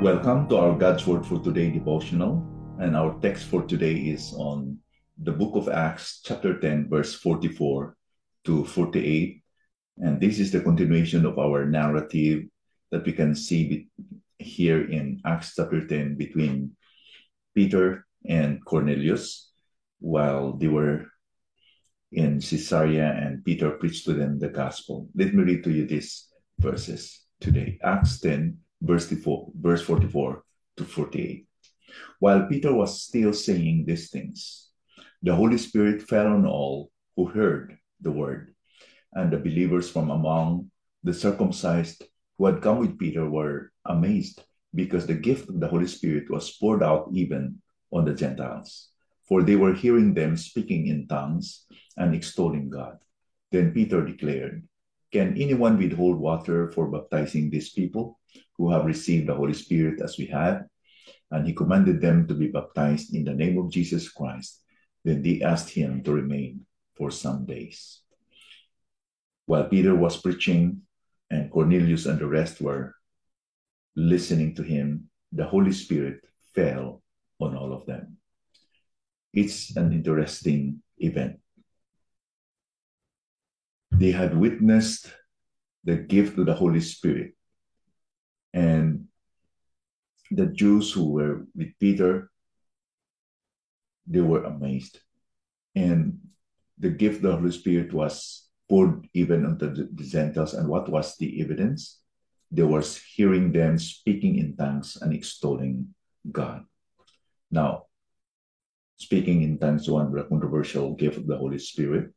Welcome to our God's Word for Today devotional. And our text for today is on the book of Acts, chapter 10, verse 44 to 48. And this is the continuation of our narrative that we can see here in Acts chapter 10 between Peter and Cornelius while they were in Caesarea and Peter preached to them the gospel. Let me read to you these verses today. Acts 10, verse 44, to 48. While Peter was still saying these things, the Holy Spirit fell on all who heard the word, and the believers from among the circumcised who had come with Peter were amazed because the gift of the Holy Spirit was poured out even on the Gentiles, for they were hearing them speaking in tongues and extolling God. Then Peter declared, Can anyone withhold water for baptizing these people? Who have received the Holy Spirit as we have. And he commanded them to be baptized in the name of Jesus Christ. Then they asked him to remain for some days. While Peter was preaching and Cornelius and the rest were listening to him, the Holy Spirit fell on all of them. It's an interesting event. They had witnessed the gift of the Holy Spirit and the Jews who were with Peter, they were amazed. And the gift of the Holy Spirit was poured even onto the, Gentiles. And what was the evidence? There was hearing them speaking in tongues and extolling God. Now, speaking in tongues one controversial gift of the Holy Spirit,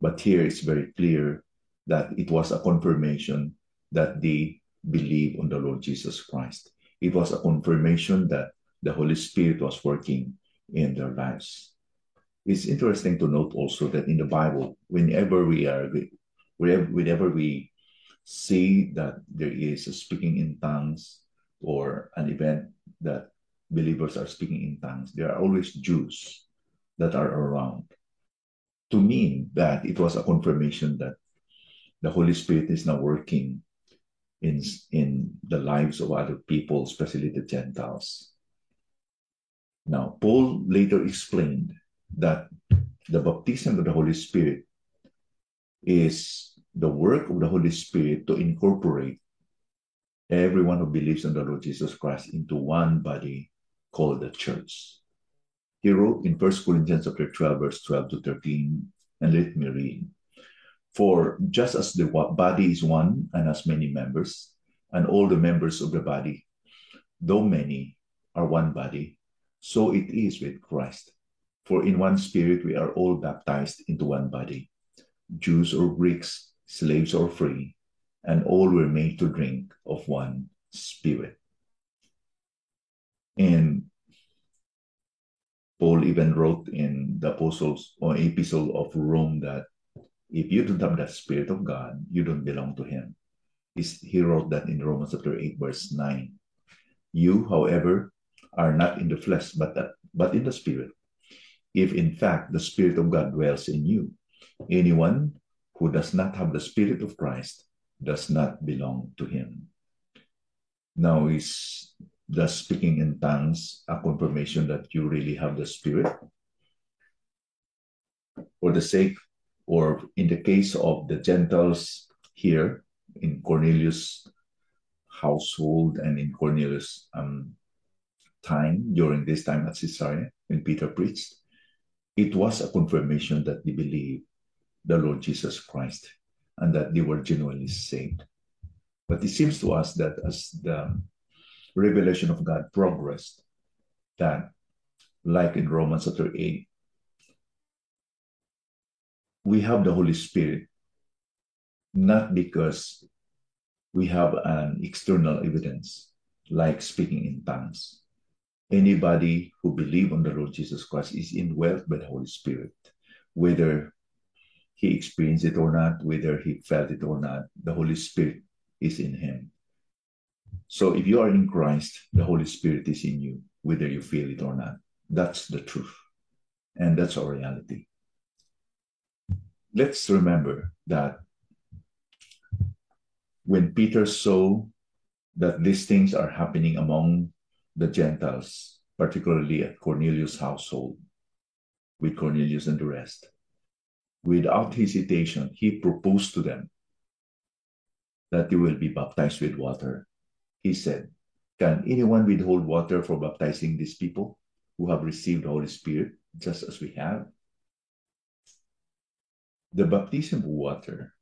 but here it's very clear that it was a confirmation that the believe on the Lord Jesus Christ. It was a confirmation that the Holy Spirit was working in their lives. It's interesting to note also that in the Bible, whenever we are, whenever we see that there is a speaking in tongues or an event that believers are speaking in tongues, there are always Jews that are around to mean that it was a confirmation that the Holy Spirit is now working in, in the lives of other people, especially the Gentiles. Now, Paul later explained that the baptism of the Holy Spirit is the work of the Holy Spirit to incorporate everyone who believes in the Lord Jesus Christ into one body called the church. He wrote in 1 Corinthians chapter 12, verse 12 to 13, and let me read. For just as the body is one and has many members, and all the members of the body, though many, are one body, so it is with Christ. For in one spirit we are all baptized into one body, Jews or Greeks, slaves or free, and all were made to drink of one spirit. And Paul even wrote in the apostles or epistle of Rome that if you don't have the Spirit of God, you don't belong to Him. He wrote that in Romans chapter 8, verse 9. You, however, are not in the flesh, but, that, but in the Spirit. If in fact the Spirit of God dwells in you, anyone who does not have the Spirit of Christ does not belong to Him. Now, is the speaking in tongues a confirmation that you really have the Spirit? For the sake or in the case of the Gentiles here in Cornelius' household and in Cornelius' um, time during this time at Caesarea when Peter preached, it was a confirmation that they believed the Lord Jesus Christ and that they were genuinely saved. But it seems to us that as the revelation of God progressed, that like in Romans chapter 8, we have the Holy Spirit not because we have an external evidence like speaking in tongues. Anybody who believes on the Lord Jesus Christ is indwelt by the Holy Spirit, whether he experienced it or not, whether he felt it or not, the Holy Spirit is in him. So if you are in Christ, the Holy Spirit is in you, whether you feel it or not. That's the truth. And that's our reality let's remember that when Peter saw that these things are happening among the Gentiles, particularly at Cornelius' household, with Cornelius and the rest. Without hesitation, he proposed to them that they will be baptized with water. He said, Can anyone withhold water for baptizing these people who have received the Holy Spirit just as we have? The baptism water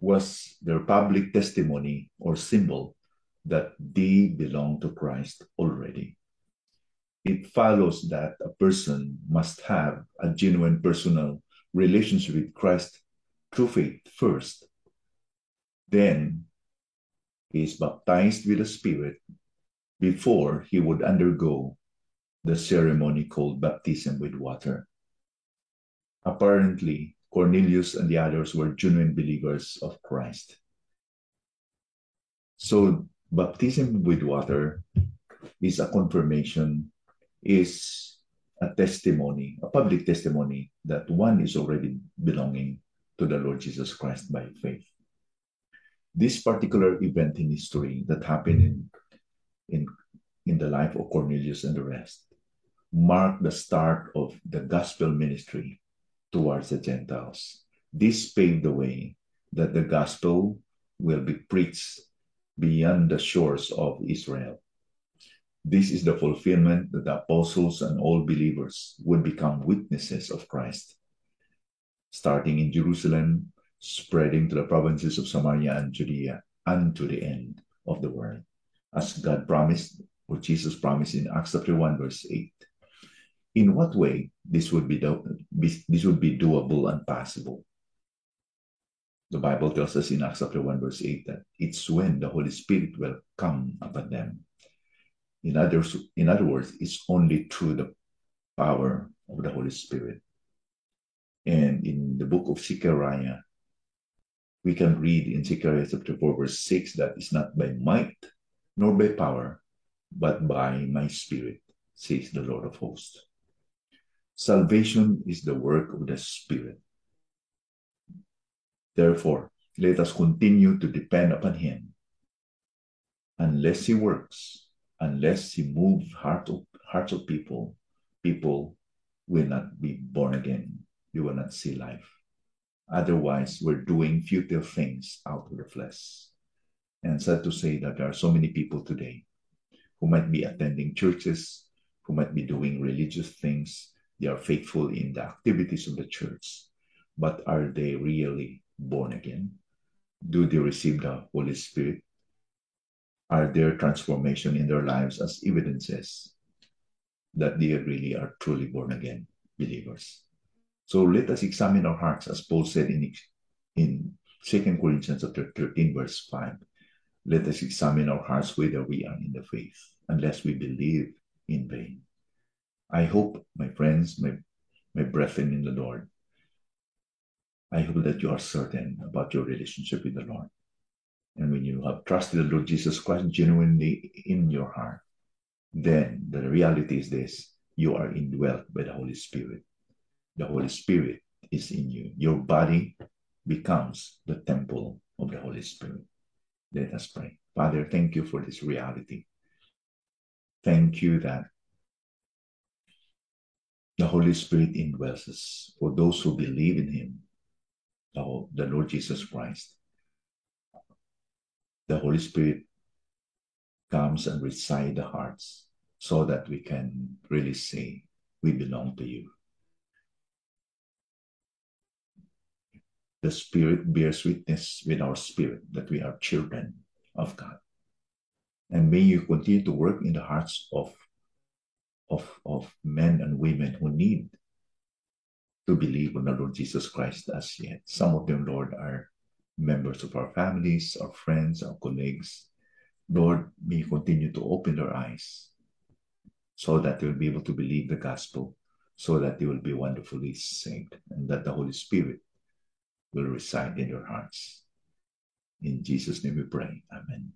was their public testimony or symbol that they belong to Christ already. It follows that a person must have a genuine personal relationship with Christ through faith first. Then he is baptized with the Spirit before he would undergo the ceremony called baptism with water. Apparently, Cornelius and the others were genuine believers of Christ. So, baptism with water is a confirmation, is a testimony, a public testimony that one is already belonging to the Lord Jesus Christ by faith. This particular event in history that happened in, in, in the life of Cornelius and the rest marked the start of the gospel ministry towards the Gentiles. This paved the way that the gospel will be preached beyond the shores of Israel. This is the fulfillment that the apostles and all believers would become witnesses of Christ, starting in Jerusalem, spreading to the provinces of Samaria and Judea, and to the end of the world, as God promised, or Jesus promised in Acts chapter 1, verse 8 in what way this would be, do, this would be doable and possible. The Bible tells us in Acts chapter 1, verse 8 that it's when the Holy Spirit will come upon them. In other, in other words, it's only through the power of the Holy Spirit. And in the book of Zechariah, we can read in Zechariah chapter 4, verse 6 that it's not by might nor by power, but by my spirit, says the Lord of hosts. Salvation is the work of the Spirit. Therefore, let us continue to depend upon Him. Unless He works, unless He moves heart of, hearts of people, people will not be born again. You will not see life. Otherwise, we're doing futile things out of the flesh. And sad to say that there are so many people today who might be attending churches, who might be doing religious things, they are faithful in the activities of the church, but are they really born again? Do they receive the Holy Spirit? Are there transformation in their lives as evidences that they really are truly born again believers? So let us examine our hearts, as Paul said in, in 2 Corinthians chapter 13, verse 5. Let us examine our hearts whether we are in the faith, unless we believe in vain. I hope, my friends, my, my brethren in the Lord, I hope that you are certain about your relationship with the Lord. And when you have trusted the Lord Jesus Christ genuinely in your heart, then the reality is this you are indwelt by the Holy Spirit. The Holy Spirit is in you. Your body becomes the temple of the Holy Spirit. Let us pray. Father, thank you for this reality. Thank you that the Holy Spirit indwells us for those who believe in Him, the Lord Jesus Christ. The Holy Spirit comes and resides the hearts so that we can really say, We belong to you. The Spirit bears witness with our spirit that we are children of God. And may you continue to work in the hearts of of, of men and women who need to believe on the Lord Jesus Christ as yet. Some of them, Lord, are members of our families, our friends, our colleagues. Lord, may you continue to open their eyes so that they will be able to believe the gospel, so that they will be wonderfully saved, and that the Holy Spirit will reside in their hearts. In Jesus' name we pray. Amen.